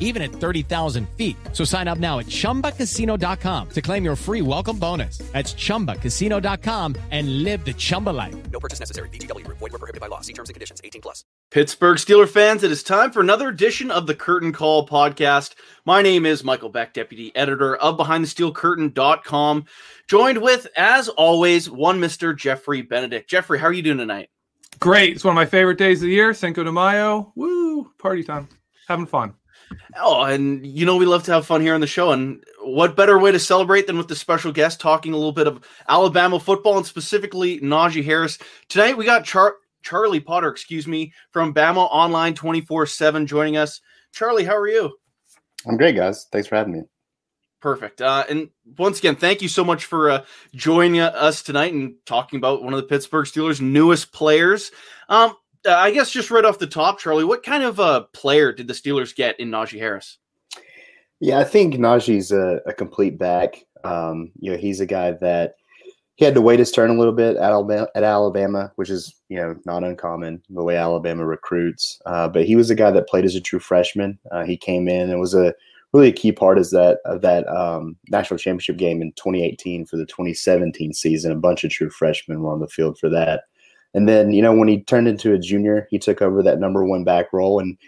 even at 30,000 feet. So sign up now at ChumbaCasino.com to claim your free welcome bonus. That's ChumbaCasino.com and live the Chumba life. No purchase necessary. VGW. Void were prohibited by law. See terms and conditions. 18 plus. Pittsburgh Steeler fans, it is time for another edition of the Curtain Call podcast. My name is Michael Beck, deputy editor of BehindTheSteelCurtain.com. Joined with, as always, one Mr. Jeffrey Benedict. Jeffrey, how are you doing tonight? Great. It's one of my favorite days of the year. Cinco de Mayo. Woo! Party time. Having fun. Oh, and you know we love to have fun here on the show, and what better way to celebrate than with the special guest talking a little bit of Alabama football and specifically Najee Harris. Tonight we got Char- Charlie Potter, excuse me, from Bama Online 24/7 joining us. Charlie, how are you? I'm great, guys. Thanks for having me. Perfect. Uh, and once again, thank you so much for uh, joining us tonight and talking about one of the Pittsburgh Steelers' newest players. Um, uh, I guess just right off the top, Charlie, what kind of a player did the Steelers get in Najee Harris? Yeah, I think Najee's a, a complete back. Um, you know, he's a guy that he had to wait his turn a little bit at Alabama, at Alabama, which is you know not uncommon the way Alabama recruits. Uh, but he was a guy that played as a true freshman. Uh, he came in and was a really a key part is that of that um, national championship game in 2018 for the 2017 season. A bunch of true freshmen were on the field for that. And then, you know, when he turned into a junior, he took over that number one back role, and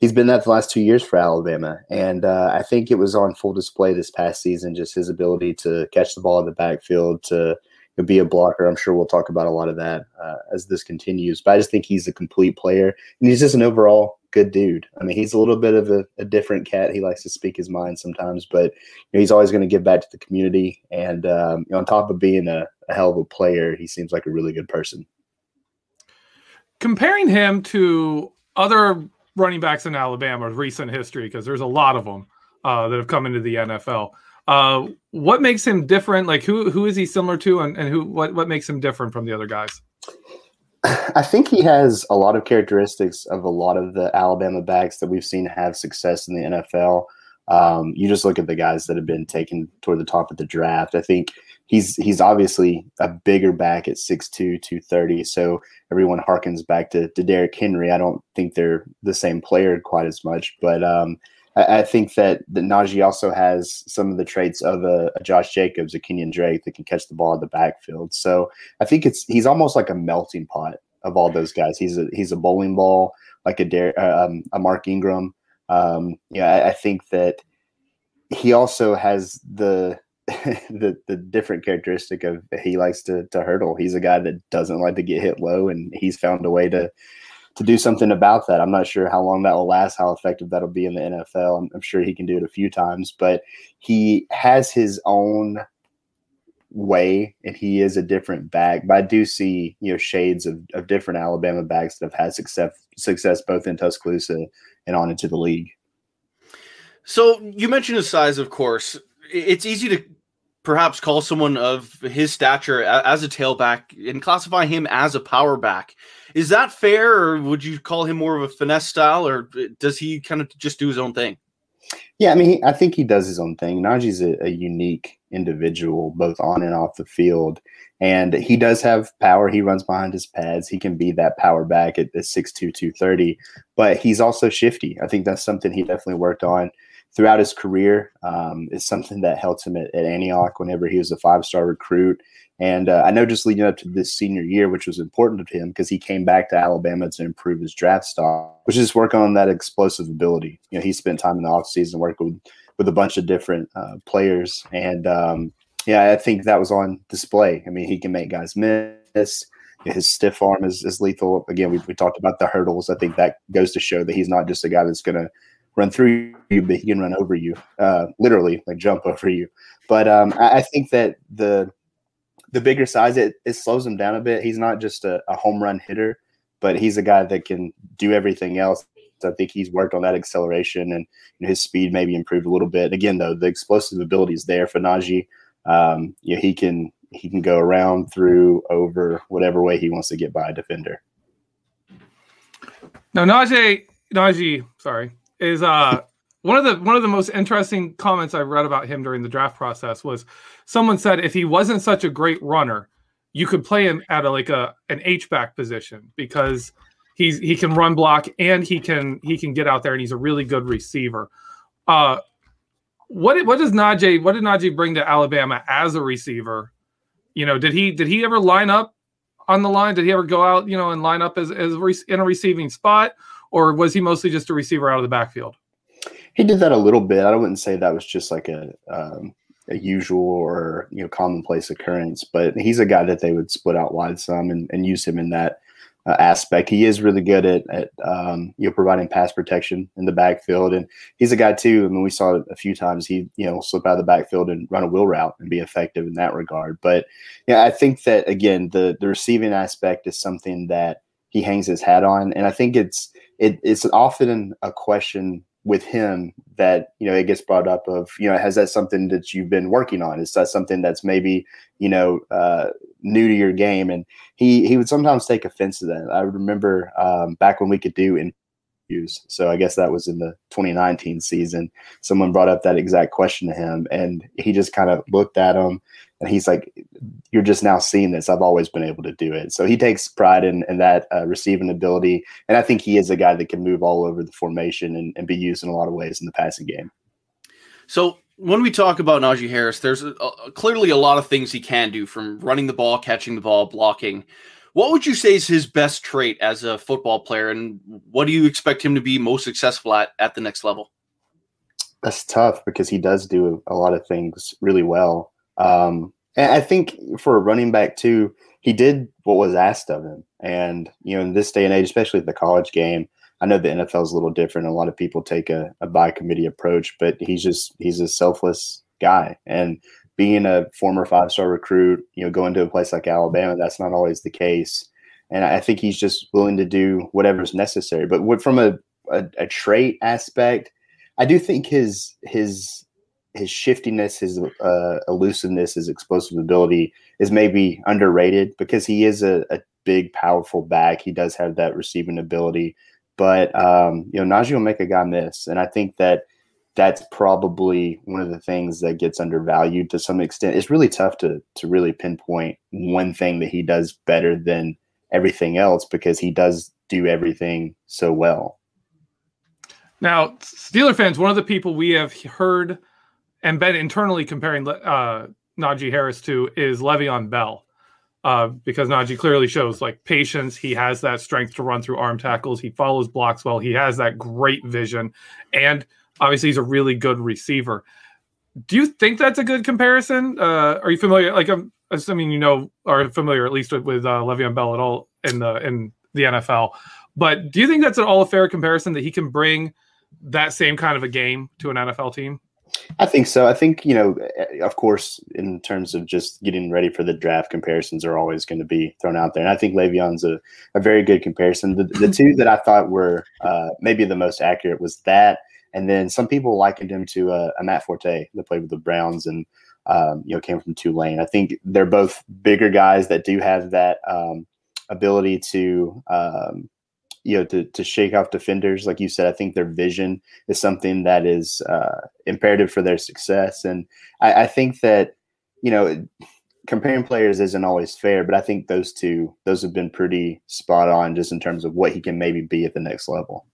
he's been that the last two years for Alabama. And uh, I think it was on full display this past season, just his ability to catch the ball in the backfield, to be a blocker. I'm sure we'll talk about a lot of that uh, as this continues. But I just think he's a complete player, and he's just an overall good dude. I mean, he's a little bit of a, a different cat. He likes to speak his mind sometimes, but you know, he's always going to give back to the community. And um, you know, on top of being a, a hell of a player, he seems like a really good person comparing him to other running backs in Alabama's recent history, because there's a lot of them uh, that have come into the NFL. Uh, what makes him different? Like who who is he similar to, and, and who what what makes him different from the other guys? I think he has a lot of characteristics of a lot of the Alabama backs that we've seen have success in the NFL. Um, you just look at the guys that have been taken toward the top of the draft. I think he's he's obviously a bigger back at 6'2", 230. So everyone harkens back to, to Derrick Henry. I don't think they're the same player quite as much, but um, I, I, think that, that Najee also has some of the traits of a, a, Josh Jacobs, a Kenyan Drake that can catch the ball in the backfield. So I think it's he's almost like a melting pot of all those guys. He's a he's a bowling ball like a Der- uh, um, a Mark Ingram. Um, yeah, I, I think that he also has the the the different characteristic of he likes to to hurdle. He's a guy that doesn't like to get hit low, and he's found a way to to do something about that. I'm not sure how long that will last, how effective that'll be in the NFL. I'm, I'm sure he can do it a few times, but he has his own way, and he is a different back. But I do see you know shades of, of different Alabama backs that have had success success both in Tuscaloosa and on into the league. So you mentioned his size, of course. It's easy to perhaps call someone of his stature as a tailback and classify him as a power back. Is that fair, or would you call him more of a finesse style, or does he kind of just do his own thing? Yeah, I mean, I think he does his own thing. Najee's a, a unique individual, both on and off the field. And he does have power. He runs behind his pads. He can be that power back at the 6'2, 230, but he's also shifty. I think that's something he definitely worked on throughout his career. Um, it's something that helped him at, at Antioch whenever he was a five star recruit. And uh, I know just leading up to this senior year, which was important to him because he came back to Alabama to improve his draft stock, which is working on that explosive ability. You know, he spent time in the offseason working with, with a bunch of different uh, players. And um, yeah, I think that was on display. I mean, he can make guys miss. His stiff arm is, is lethal. Again, we, we talked about the hurdles. I think that goes to show that he's not just a guy that's going to run through you, but he can run over you, uh, literally, like jump over you. But um, I, I, think that the the bigger size it, it slows him down a bit. He's not just a, a home run hitter, but he's a guy that can do everything else. I think he's worked on that acceleration and you know, his speed maybe improved a little bit. Again, though, the explosive ability is there for Najee. Um, you know, he can he can go around, through, over, whatever way he wants to get by a defender. Now, Najee, Najee, sorry, is uh one of the one of the most interesting comments I read about him during the draft process was someone said if he wasn't such a great runner, you could play him at a like a an H back position because he's he can run block and he can he can get out there and he's a really good receiver. Uh, what what does Najee what did Najee bring to Alabama as a receiver? You know, did he did he ever line up on the line? Did he ever go out you know and line up as as in a receiving spot, or was he mostly just a receiver out of the backfield? He did that a little bit. I wouldn't say that was just like a um, a usual or you know commonplace occurrence, but he's a guy that they would split out wide some and, and use him in that uh, aspect. He is really good at, at um, you know providing pass protection in the backfield, and he's a guy too. I mean, we saw it a few times he you know slip out of the backfield and run a wheel route and be effective in that regard. But yeah, I think that again the the receiving aspect is something that he hangs his hat on, and I think it's it, it's often a question with him that you know it gets brought up of you know has that something that you've been working on? Is that something that's maybe you know uh, new to your game? And he he would sometimes take offense to that. I remember um, back when we could do interviews so i guess that was in the 2019 season someone brought up that exact question to him and he just kind of looked at him and he's like, "You're just now seeing this. I've always been able to do it." So he takes pride in, in that uh, receiving ability, and I think he is a guy that can move all over the formation and, and be used in a lot of ways in the passing game. So when we talk about Najee Harris, there's a, a, clearly a lot of things he can do from running the ball, catching the ball, blocking. What would you say is his best trait as a football player, and what do you expect him to be most successful at at the next level? That's tough because he does do a lot of things really well. Um, and I think for a running back too, he did what was asked of him. And you know, in this day and age, especially the college game, I know the NFL is a little different. A lot of people take a, a by committee approach, but he's just he's a selfless guy. And being a former five star recruit, you know, going to a place like Alabama, that's not always the case. And I think he's just willing to do whatever's necessary. But from a, a, a trait aspect, I do think his his his shiftiness, his uh, elusiveness, his explosive ability is maybe underrated because he is a, a, big, powerful back. He does have that receiving ability, but um, you know Najee will make a guy miss, and I think that that's probably one of the things that gets undervalued to some extent. It's really tough to to really pinpoint one thing that he does better than everything else because he does do everything so well. Now, Steeler fans, one of the people we have heard and been internally comparing uh, Najee Harris to is Le'Veon Bell. Uh, because Najee clearly shows like patience. He has that strength to run through arm tackles. He follows blocks well. He has that great vision. And obviously, he's a really good receiver. Do you think that's a good comparison? Uh, are you familiar? Like, I'm assuming you know, are familiar at least with, with uh, Le'Veon Bell at all in the in the NFL. But do you think that's at all a fair comparison that he can bring that same kind of a game to an NFL team? I think so. I think, you know, eh, of course, in terms of just getting ready for the draft, comparisons are always going to be thrown out there. And I think Le'Veon's a, a very good comparison. The, the two that I thought were uh, maybe the most accurate was that. And then some people likened him to uh, a Matt Forte that played with the Browns and, um, you know, came from Tulane. I think they're both bigger guys that do have that um, ability to, um, you know to, to shake off defenders. Like you said i think their vision is something that is uh, imperative for their success. And I, I, think that you know comparing players isn't always fair but i think those two those have been pretty spot on just in terms of what he can maybe be at the next level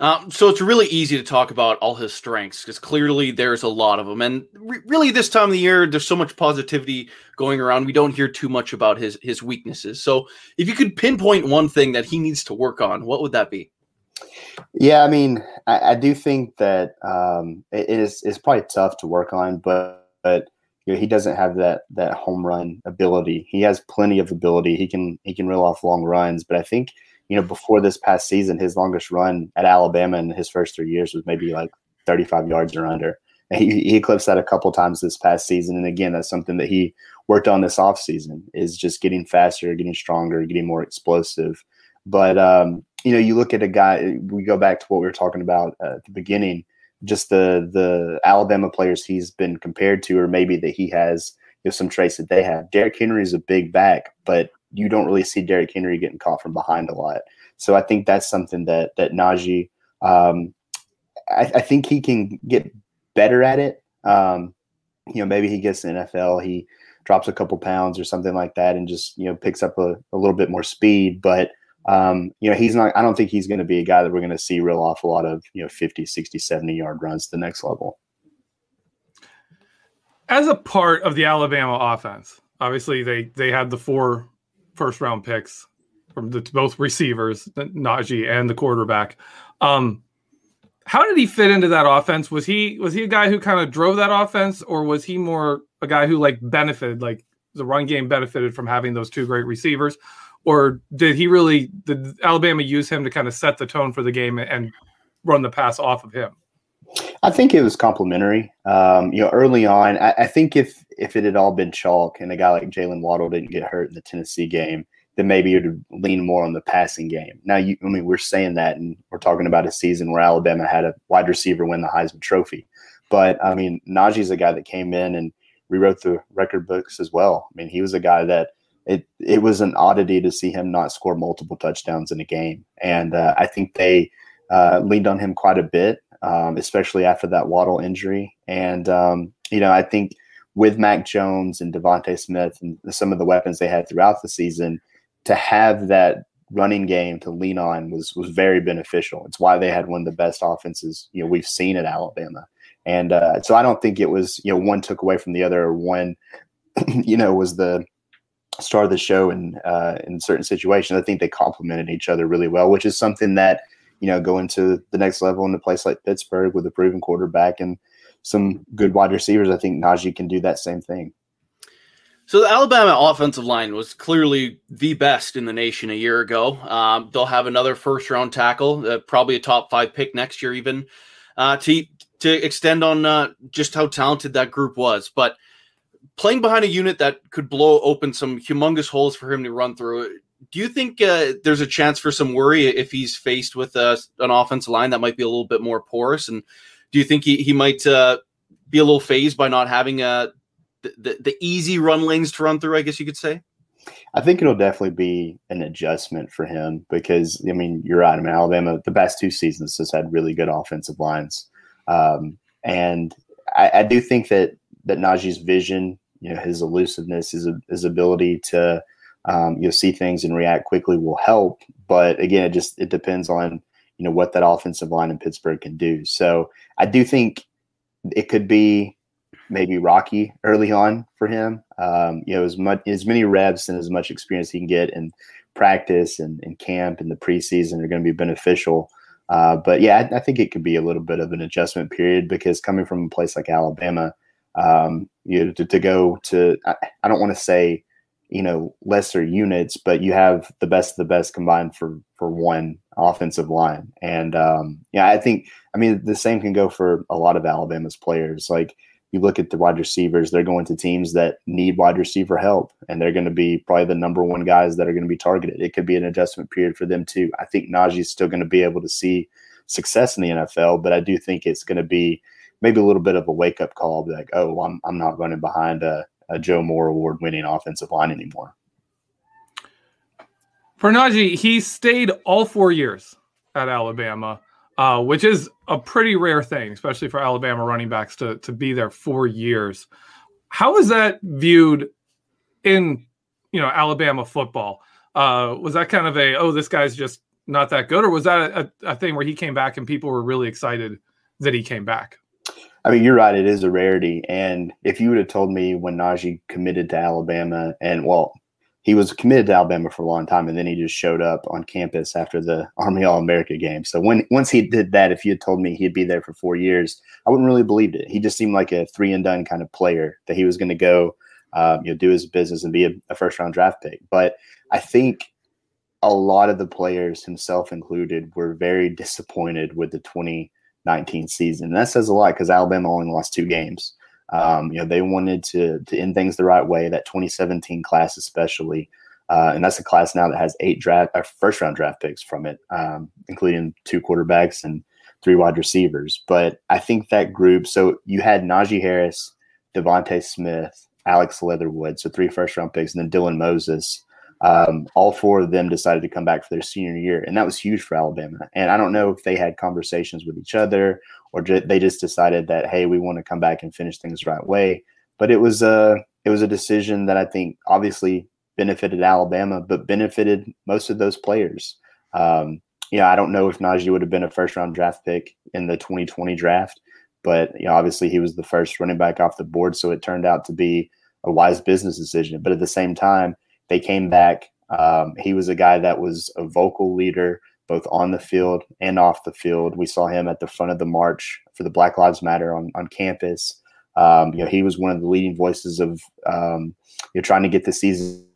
um, so it's really easy to talk about all his strengths because clearly there's a lot of them, and re- really this time of the year there's so much positivity going around. We don't hear too much about his his weaknesses. So if you could pinpoint one thing that he needs to work on, what would that be? Yeah, I mean, I, I do think that um, it is it's probably tough to work on, but but you know, he doesn't have that that home run ability. He has plenty of ability. He can he can reel off long runs, but I think you know, before this past season, his longest run at Alabama in his first three years was maybe like 35 yards or under. And he, he eclipsed that a couple times this past season. And again, that's something that he worked on this offseason is just getting faster, getting stronger, getting more explosive. But, um, you know, you look at a guy, we go back to what we were talking about at the beginning, just the the Alabama players he's been compared to, or maybe that he has you know, some traits that they have. Derrick Henry is a big back, but you don't really see Derrick Henry getting caught from behind a lot. So I think that's something that that Najee, um, I, I, think he can get better at it. Um, you know, maybe he gets the NFL, he drops a couple pounds or something like that, and just you know picks up a, a little bit more speed. But um, you know, he's not. I don't think he's going to be a guy that we're going to see real awful lot of you know 50, 60, 70 yard runs to the next level. As a part of the Alabama offense, obviously they they had the four first round picks from the both receivers, Najee and the quarterback. Um, how did he fit into that offense? Was he was he a guy who kind of drove that offense, or was he more a guy who like benefited, like the run game benefited from having those two great receivers, or did he really did Alabama use him to kind of set the tone for the game and run the pass off of him? I think it was complementary. Um, you know, early on, I, I, think if if it had all been chalk and a guy like Jaylen Waddle didn't get hurt in the Tennessee game, then maybe you'd lean more on the passing game. Now, you, I mean, we're saying that, and we're talking about a season where Alabama had a wide receiver win the Heisman Trophy. But I mean, Najee's a guy that came in and rewrote the record books as well. I mean, he was a guy that it it was an oddity to see him not score multiple touchdowns in a game, and uh, I think they uh, leaned on him quite a bit um, especially after that Waddle injury. And um, you know, I think with Mac Jones and DeVonta Smith and some of the weapons they had throughout the season, to have that running game to lean on was was very beneficial. It's why they had one of the best offenses you know we've seen at Alabama. And uh, so I don't think it was you know one took away from the other or one you know was the star of the show in uh, in certain situations. I think they complemented each other really well, which is something that you know, going to the next level in a place like Pittsburgh with a proven quarterback and some good wide receivers, I think Najee can do that same thing. So the Alabama offensive line was clearly the best in the nation a year ago. Um, they'll have another first round tackle, uh, probably a top five pick next year, even uh, to to extend on uh, just how talented that group was. But playing behind a unit that could blow open some humongous holes for him to run through, do you think uh, there's a chance for some worry if he's faced with uh, an offensive line that might be a little bit more porous? And do you think he, he might uh, be a little fazed by not having uh, the, the, the easy run lanes to run through, I guess you could say? I think it'll definitely be an adjustment for him because, I mean, you're right. I mean, Alabama, the past two seasons has had really good offensive lines. Um, and I, I do think that, that Najee's vision, you know, his elusiveness, his, his ability to – um, you'll see things and react quickly will help. But again, it just it depends on you know what that offensive line in Pittsburgh can do. So I do think it could be maybe rocky early on for him. Um, you know, as much as many reps and as much experience he can get in practice and in camp and the preseason are going to be beneficial. Uh, but yeah, I, I, think it could be a little bit of an adjustment period because coming from a place like Alabama, um, you know, to, to go to I, I don't want to say you know lesser units, but you have the best of the best combined for for one offensive line. And um, yeah, I think I mean the same can go for a lot of Alabama's players. Like you look at the wide receivers, they're going to teams that need wide receiver help, and they're going to be probably the number one guys that are going to be targeted. It could be an adjustment period for them too. I think Najee's still going to be able to see success in the NFL, but I do think it's going to be maybe a little bit of a wake up call. Like, oh, I'm I'm not running behind a, a Joe Moore award winning offensive line anymore. For Najee, he stayed all four years at Alabama uh, which is a pretty rare thing, especially for Alabama running backs to to be there four years. How is that viewed in you know Alabama football? Uh, was that kind of a oh this guy's just not that good, or was that a, a thing where he came back and people were really excited that he came back? I mean, you're right. It is a rarity. And if you would have told me when Najee committed to Alabama, and well, he was committed to Alabama for a long time, and then he just showed up on campus after the Army All America game. So when once he did that, if you had told me he'd be there for four years, I wouldn't really believed it. He just seemed like a three and done kind of player that he was going to go, um, you know, do his business and be a, a first round draft pick. But I think a lot of the players, himself included, were very disappointed with the 2019 season. And that says a lot because Alabama only lost two games. Um, you know, they wanted to to end things the right way. That 2017 class, especially, uh, and that's a class now that has eight draft uh, first round draft picks from it, um, including two quarterbacks and three wide receivers. But I think that group. So you had Najee Harris, DeVonta Smith, Alex Leatherwood, so three first round picks, and then Dylan Moses. Um, all four of them decided to come back for their senior year, and that was huge for Alabama. And I don't know if they had conversations with each other or they just decided that hey, we want to come back and finish things the right way. But it was a it was a decision that I think obviously benefited Alabama, but benefited most of those players. Um, yeah, I don't know if Najee would have been a first round draft pick in the 2020 draft, but you know, obviously he was the first running back off the board, so it turned out to be a wise business decision. But at the same time, they came back. Um, he was a guy that was a vocal leader both on the field and off the field. We saw him at the front of the march for the Black Lives Matter on, on campus. Um, you know, he was one of the leading voices of um, you know trying to get the season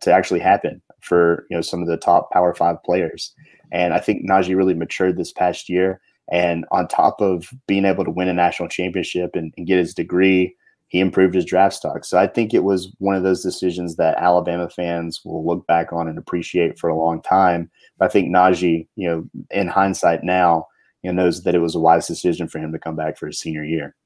to actually happen for you know some of the top Power Five players. And I think Najee really matured this past year. And on top of being able to win a national championship and, and get his degree, he improved his draft stock. So I think it was one of those decisions that Alabama fans will look back on and appreciate for a long time But I think Najee, you know, in hindsight now, you know, knows that it was a wise decision for him to come back for his senior year.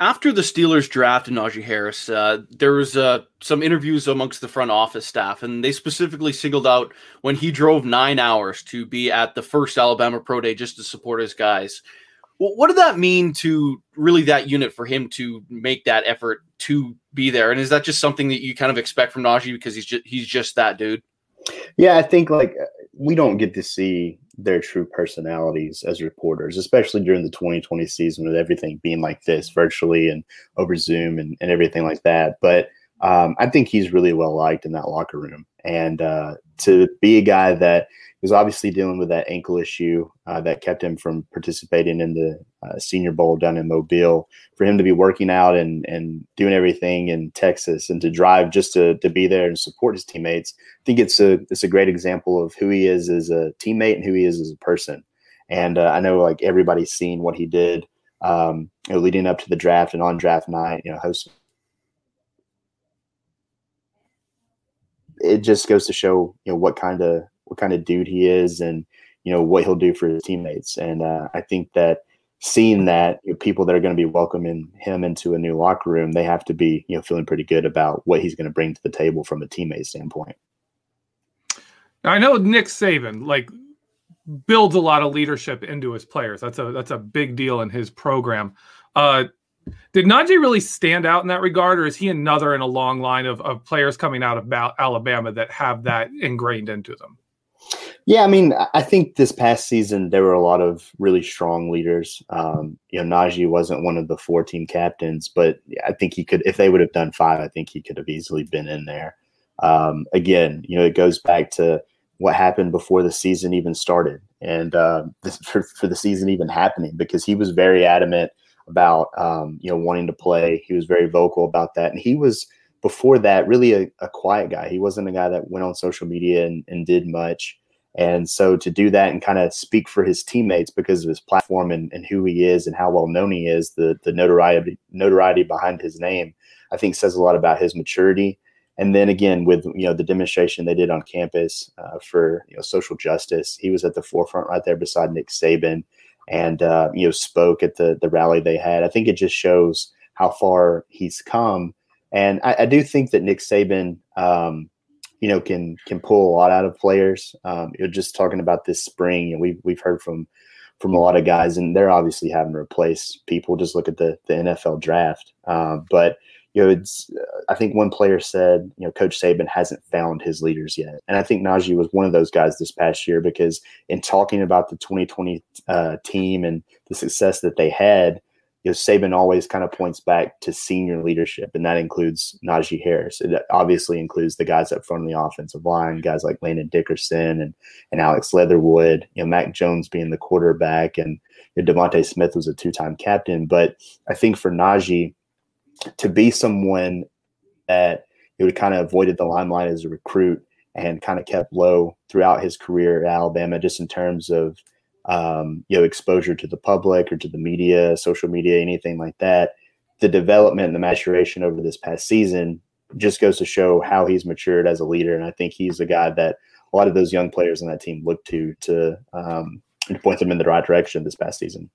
After the Steelers drafted Najee Harris, uh, there was uh, some interviews amongst the front office staff, and they specifically singled out when he drove nine hours to be at the first Alabama Pro Day just to support his guys. What did that mean to really that unit for him to make that effort to be there? And is that just something that you kind of expect from Najee because he's just he's just that dude? Yeah, I think like we don't get to see their true personalities as reporters, especially during the 2020 season with everything being like this virtually and over Zoom and, and everything like that. But um, I think he's really well liked in that locker room. And uh, to be a guy that was obviously dealing with that ankle issue uh, that kept him from participating in the uh, Senior Bowl down in Mobile. For him to be working out and and doing everything in Texas and to drive just to to be there and support his teammates, I think it's a it's a great example of who he is as a teammate and who he is as a person. And uh, I know like everybody's seen what he did um, you know, leading up to the draft and on draft night. You know, hosting. It just goes to show you know what kind of what kind of dude he is and you know what he'll do for his teammates. And uh, I think that seeing that you know, people that are going to be welcoming him into a new locker room, they have to be you know feeling pretty good about what he's going to bring to the table from a teammate standpoint. I know Nick Saban like builds a lot of leadership into his players. That's a that's a big deal in his program. Uh, did Najee really stand out in that regard, or is he another in a long line of, of players coming out of Alabama that have that ingrained into them? Yeah, I mean, I think this past season there were a lot of really strong leaders. Um, you know, Najee wasn't one of the four team captains, but I think he could, if they would have done five, I think he could have easily been in there. Um, again, you know, it goes back to what happened before the season even started and uh, for, for the season even happening because he was very adamant about, um, you know, wanting to play. He was very vocal about that. And he was before that, really a, a, quiet guy. He wasn't a guy that went on social media and, and did much. And so to do that and kind of speak for his teammates because of his platform and, and who he is and how well known he is, the the notoriety notoriety behind his name, I think says a lot about his maturity. And then again, with you know the demonstration they did on campus uh, for you know social justice, he was at the forefront right there beside Nick Saban, and uh, you know spoke at the the rally they had. I think it just shows how far he's come and I, I do think that Nick Saban, um, you know, can can pull a lot out of players. Um, you're just talking about this spring, and we've we've heard from from a lot of guys, and they're obviously having to replace people. Just look at the the NFL draft. Um, but you know, it's I think one player said, you know, Coach Saban hasn't found his leaders yet, and I think Najee was one of those guys this past year because in talking about the 2020 uh, team and the success that they had you know, Saban always kind of points back to senior leadership, and that includes Najee Harris. It obviously includes the guys up front of the offensive line, guys like Landon Dickerson and and Alex Leatherwood. You know, Mac Jones being the quarterback, and you know, DeVonta Smith was a two-time captain. But I think for Najee to be someone that he would kind of avoided the limelight as a recruit and kind of kept low throughout his career at Alabama, just in terms of um, you know exposure to the public or to the media, social media, anything like that. The development and the maturation over this past season just goes to show how he's matured as a leader, and I think he's a guy that a lot of those young players on that team look to to, um, to point them in the right direction this past season.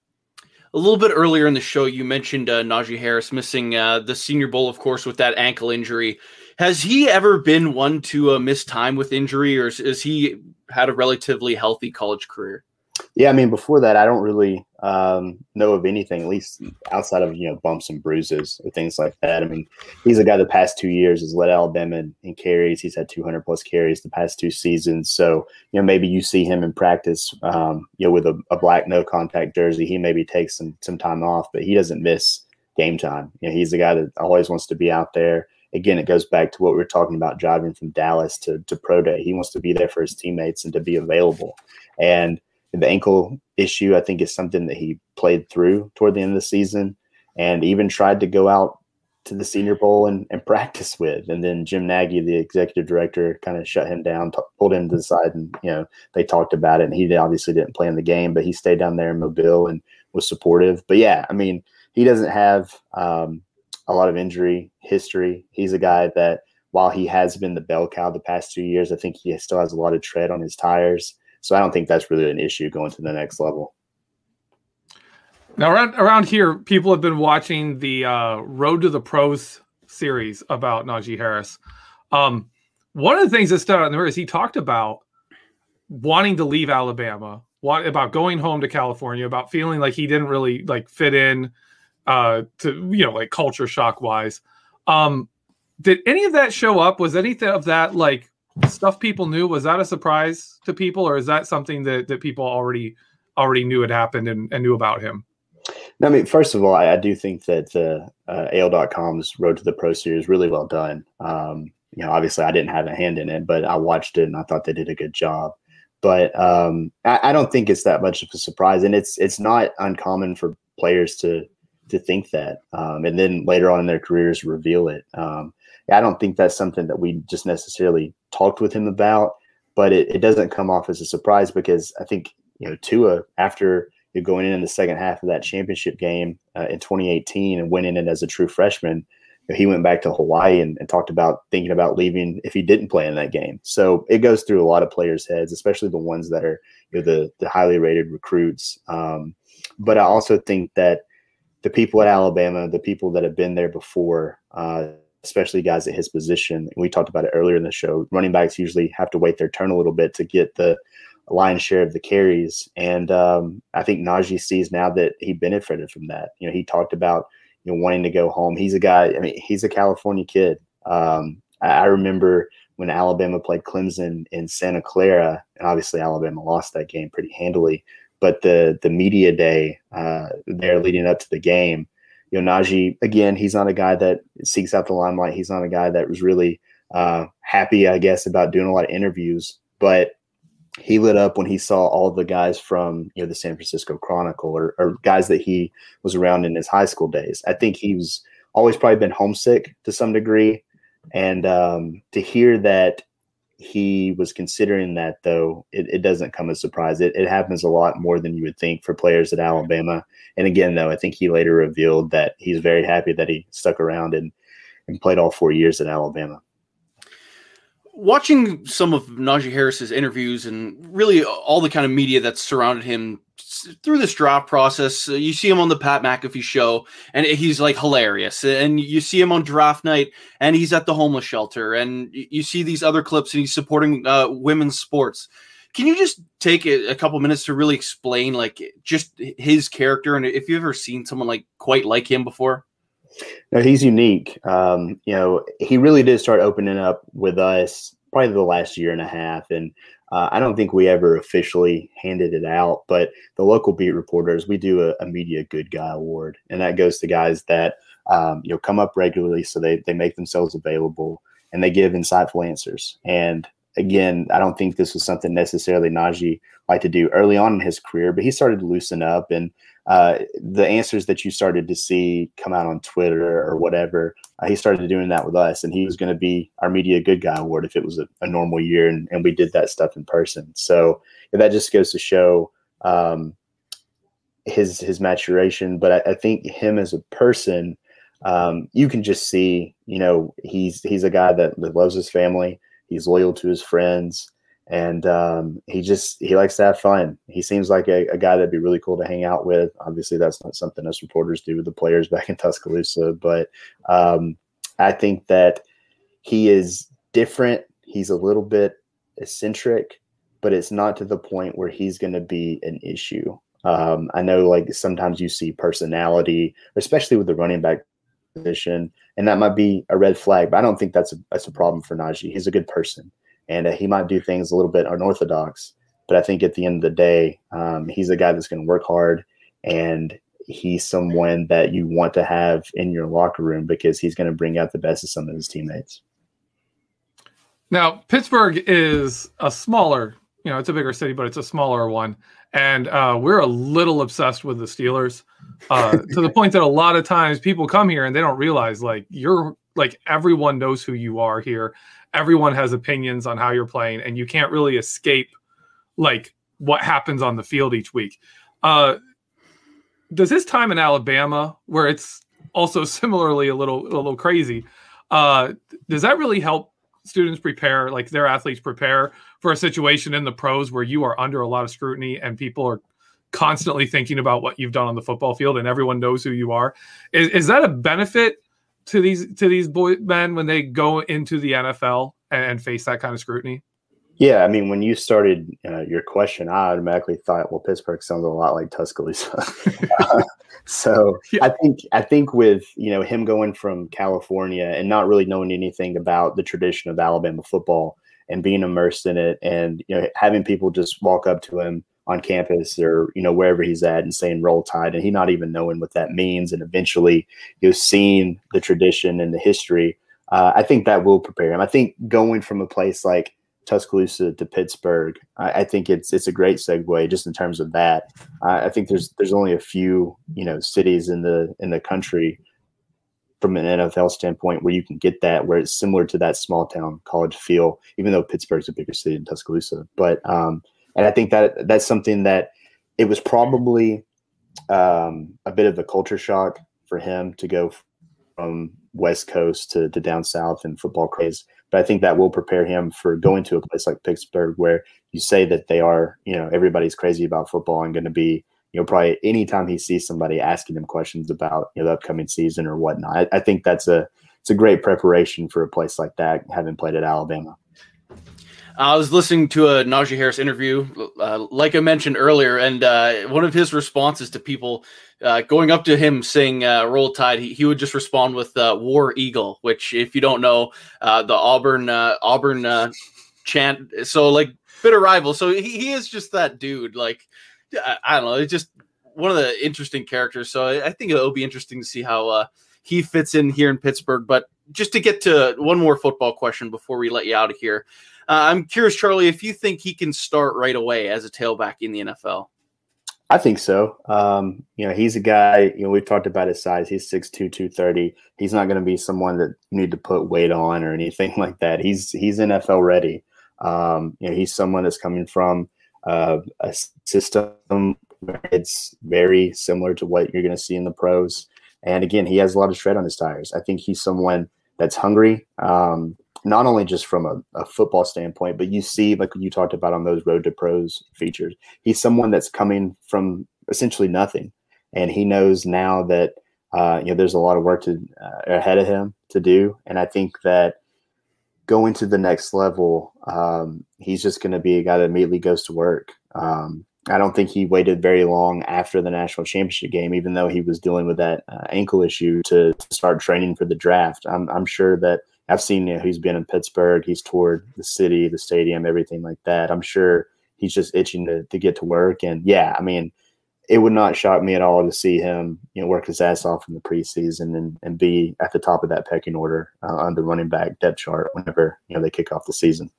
A little bit earlier in the show, you mentioned uh, Najee Harris missing uh, the Senior Bowl, of course, with that ankle injury. Has he ever been one to uh, miss time with injury, or has he had a relatively healthy college career? Yeah, I mean, before that, I don't really um, know of anything, at least outside of you know bumps and bruises or things like that. I mean, he's a guy the past two years has led Alabama in, in carries. He's had 200 plus carries the past two seasons. So you know, maybe you see him in practice, um, you know, with a, a, black no contact jersey. He maybe takes some some time off, but he doesn't miss game time. You know, he's a guy that always wants to be out there. Again, it goes back to what we were talking about driving from Dallas to, to pro day. He wants to be there for his teammates and to be available. And the ankle issue, I think, is something that he played through toward the end of the season and even tried to go out to the Senior Bowl and, and practice with. And then Jim Nagy, the executive director, kind of shut him down, t- pulled him to the side, and you know they talked about it. And he obviously didn't play in the game, but he stayed down there in Mobile and was supportive. But yeah, I mean, he doesn't have um, a lot of injury history. He's a guy that, while he has been the bell cow the past two years, I think he still has a lot of tread on his tires. So I don't think that's really an issue going to the next level. Now around around here, people have been watching the uh, Road to the Pros series about Najee Harris. Um, one of the things that stood out in there is he talked about wanting to leave Alabama, want, about going home to California, about feeling like he didn't really like fit in uh, to you know like culture shock wise. Um, did any of that show up? Was anything of that like stuff people knew was that a surprise to people or is that something that, that people already already knew had happened and, and knew about him I mean, first of all, I, I do think that the uh, Road to the Pro Series really well done. Um, you know, obviously, I didn't have a hand in it, but I watched it and I thought they did a good job. But um, I, I, don't think it's that much of a surprise, and it's it's not uncommon for players to to think that, um, and then later on in their careers reveal it. Um, I don't think that's something that we just necessarily talked with him about, but it, it doesn't come off as a surprise because I think, you know, Tua, after you going in in the second half of that championship game uh, in 2018 and winning it as a true freshman, you know, he went back to Hawaii and, and, talked about thinking about leaving if he didn't play in that game. So it goes through a lot of players' heads, especially the ones that are you know, the the highly rated recruits. Um, but I also think that the people at Alabama, the people that have been there before, uh, especially guys at his position. We talked about it earlier in the show. Running backs usually have to wait their turn a little bit to get the lion's share of the carries, and um, I think Najee sees now that he benefited from that. You know, he talked about you know wanting to go home. He's a guy. I mean, he's a California kid. Um, I, I remember when Alabama played Clemson in Santa Clara, and obviously Alabama lost that game pretty handily. But the the media day uh, there leading up to the game, you know, Najee, again, he's not a guy that seeks out the limelight. He's not a guy that was really uh, happy, I guess, about doing a lot of interviews. But he lit up when he saw all the guys from you know the San Francisco Chronicle or, or guys that he was around in his high school days. I think he was always probably been homesick to some degree, And um, to hear that he was considering that, though, it, it doesn't come as a surprise. It, it happens a lot more than you would think for players at Alabama. And again, though, I think he later revealed that he's very happy that he stuck around and, and played all four years at Alabama watching some of Najee Harris's interviews and really all the kind of media that's surrounded him through this draft process, uh, you see him on the Pat McAfee show, and he's like hilarious. And you see him on draft night, and he's at the homeless shelter, and you see these other clips, and he's supporting uh, women's sports. Can you just take a, a couple minutes to really explain, like, just his character, and if you've ever seen someone like quite like him before? No, he's unique. Um, you know, he really did start opening up with us probably the last year and a half, and uh, I don't think we ever officially handed it out. But the local beat reporters, we do a, a media good guy award, and that goes to guys that um, you know come up regularly, so they they make themselves available and they give insightful answers. And again, I don't think this was something necessarily Najee liked to do early on in his career, but he started to loosen up and uh, the answers that you started to see come out on Twitter or whatever, uh, he started doing that with us, and he was going to be our media good guy award if it was a, a normal year, and, and, we did that stuff in person. So yeah, that just goes to show um, his his maturation. But I, I, think him as a person, um, you can just see, you know, he's he's a guy that, that loves his family. He's loyal to his friends and um, he just he likes to have fun. He seems like a, a, guy that'd be really cool to hang out with. Obviously, that's not something us reporters do with the players back in Tuscaloosa, but um, I think that he is different. He's a little bit eccentric, but it's not to the point where he's going to be an issue. Um, I know, like sometimes you see personality, especially with the running back position, and that might be a red flag. But I don't think that's a that's a problem for Najee. He's a good person and uh, he might do things a little bit unorthodox. But I think at the end of the day, um, he's a guy that's going to work hard, and he's someone that you want to have in your locker room because he's going to bring out the best of some of his teammates. Now, Pittsburgh is a smaller, you know, it's a bigger city, but it's a smaller one. And uh, we're a little obsessed with the Steelers uh, to the point that a lot of times people come here and they don't realize, like, you're like everyone knows who you are here everyone has opinions on how you're playing and you can't really escape like what happens on the field each week. Uh, does his time in Alabama, where it's also similarly a little a little crazy, uh, does that really help students prepare, like their athletes prepare for a situation in the pros where you are under a lot of scrutiny and people are constantly thinking about what you've done on the football field and everyone knows who you are? Is, is that a benefit to these to these boy men when they go into the NFL and, face that kind of scrutiny? Yeah, I mean, when you started uh, your question, I automatically thought, well, Pittsburgh sounds a lot like Tuscaloosa. uh, so yeah. I think I think with you know him going from California and not really knowing anything about the tradition of Alabama football and being immersed in it, and you know having people just walk up to him on campus or you know wherever he's at and saying roll tide and he not even knowing what that means. And eventually you know seeing the tradition and the history uh, i think that will prepare him. I think going from a place like tuscaloosa to pittsburgh i, I think it's it's a great segue just in terms of that. Uh, i think there's there's only a few you know cities in the in the country from an NFL standpoint where you can get that where it's similar to that small town college feel, even though Pittsburgh's a bigger city than Tuscaloosa. But um, and I think that that's something that it was probably um, a bit of a culture shock for him to go from West Coast to, to down south and football craze. But I think that will prepare him for going to a place like Pittsburgh, where you say that they are, you know, everybody's crazy about football and going to be, you know, probably anytime he sees somebody asking him questions about you know the upcoming season or whatnot. I, I think that's a it's a great preparation for a place like that, having played at Alabama. I was listening to a Najee Harris interview, uh, like I mentioned earlier, and uh, one of his responses to people uh, going up to him saying uh, "Roll Tide," he, he would just respond with uh, "War Eagle," which, if you don't know, uh, the Auburn Auburn chant. So, like, bitter rival. So he, he is just that dude. Like, I, I, don't know, it's just one of the interesting characters. So I, I think it'll be interesting to see how he fits in here in Pittsburgh. But just to get to one more football question before we let you out of here. Uh, I'm curious, Charlie, if you think he can start right away as a tailback in the NFL. I think so. Um, you know, he's a guy, you know, we've talked about his size. He's 6'2, 230. He's not going to be someone that you need to put weight on or anything like that. He's he's NFL ready. Um, you know, he's someone that's coming from uh, a system it's very similar to what you're going to see in the pros. And again, he has a lot of tread on his tires. I think he's someone that's hungry. Um, not only just from a, a, football standpoint, but you see, like you talked about on those Road to Pros features, he's someone that's coming from essentially nothing, and he knows now that uh, you know there's a lot of work to uh, ahead of him to do, and I think that going to the next level, um, he's just going to be a guy that immediately goes to work. Um, I don't think he waited very long after the national championship game, even though he was dealing with that uh, ankle issue to, to, start training for the draft. I'm, I'm sure that I've seen you know, he's been in Pittsburgh, he's toured the city, the stadium, everything like that. I'm sure he's just itching to, to get to work. And yeah, I mean, it would not shock me at all to see him, you know, work his ass off in the preseason and, and be at the top of that pecking order uh, on the running back depth chart whenever you know they kick off the season.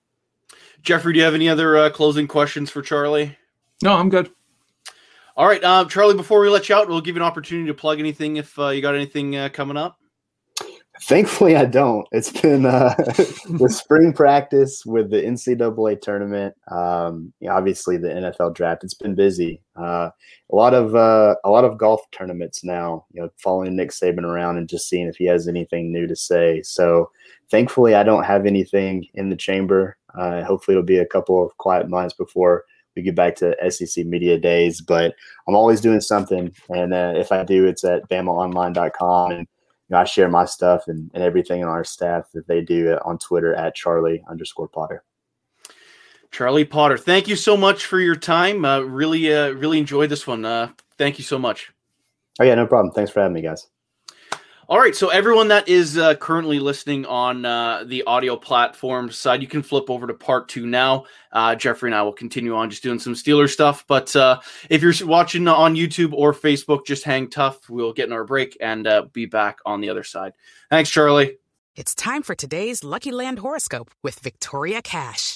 Jeffrey, do you have any other uh, closing questions for Charlie? No, I'm good. All right, uh, Charlie. Before we let you out, we'll give you an opportunity to plug anything if uh, you got anything uh, coming up. Thankfully, I don't. It's been uh, the spring practice with the NCAA tournament. Um, you know, obviously, the NFL draft. It's been busy. Uh, a lot of uh, a lot of golf tournaments now. You know, following Nick Saban around and just seeing if he has anything new to say. So, thankfully, I don't have anything in the chamber. Uh, hopefully, it'll be a couple of quiet months before we get back to SEC media days. But I'm always doing something, and uh, if I do, it's at BamaOnline.com and you know, I share my stuff and, and everything on our staff that they do on Twitter at Charlie underscore Potter. Charlie Potter, thank you so much for your time. Uh, really, uh, really enjoyed this one. Uh, thank you so much. Oh yeah, no problem. Thanks for having me, guys. All right, so everyone that is uh, currently listening on uh, the audio platform side, you can flip over to part two now. Uh, Jeffrey and I will continue on just doing some Steeler stuff. But uh, if you're watching on YouTube or Facebook, just hang tough. We'll get in our break and uh, be back on the other side. Thanks, Charlie. It's time for today's Lucky Land horoscope with Victoria Cash.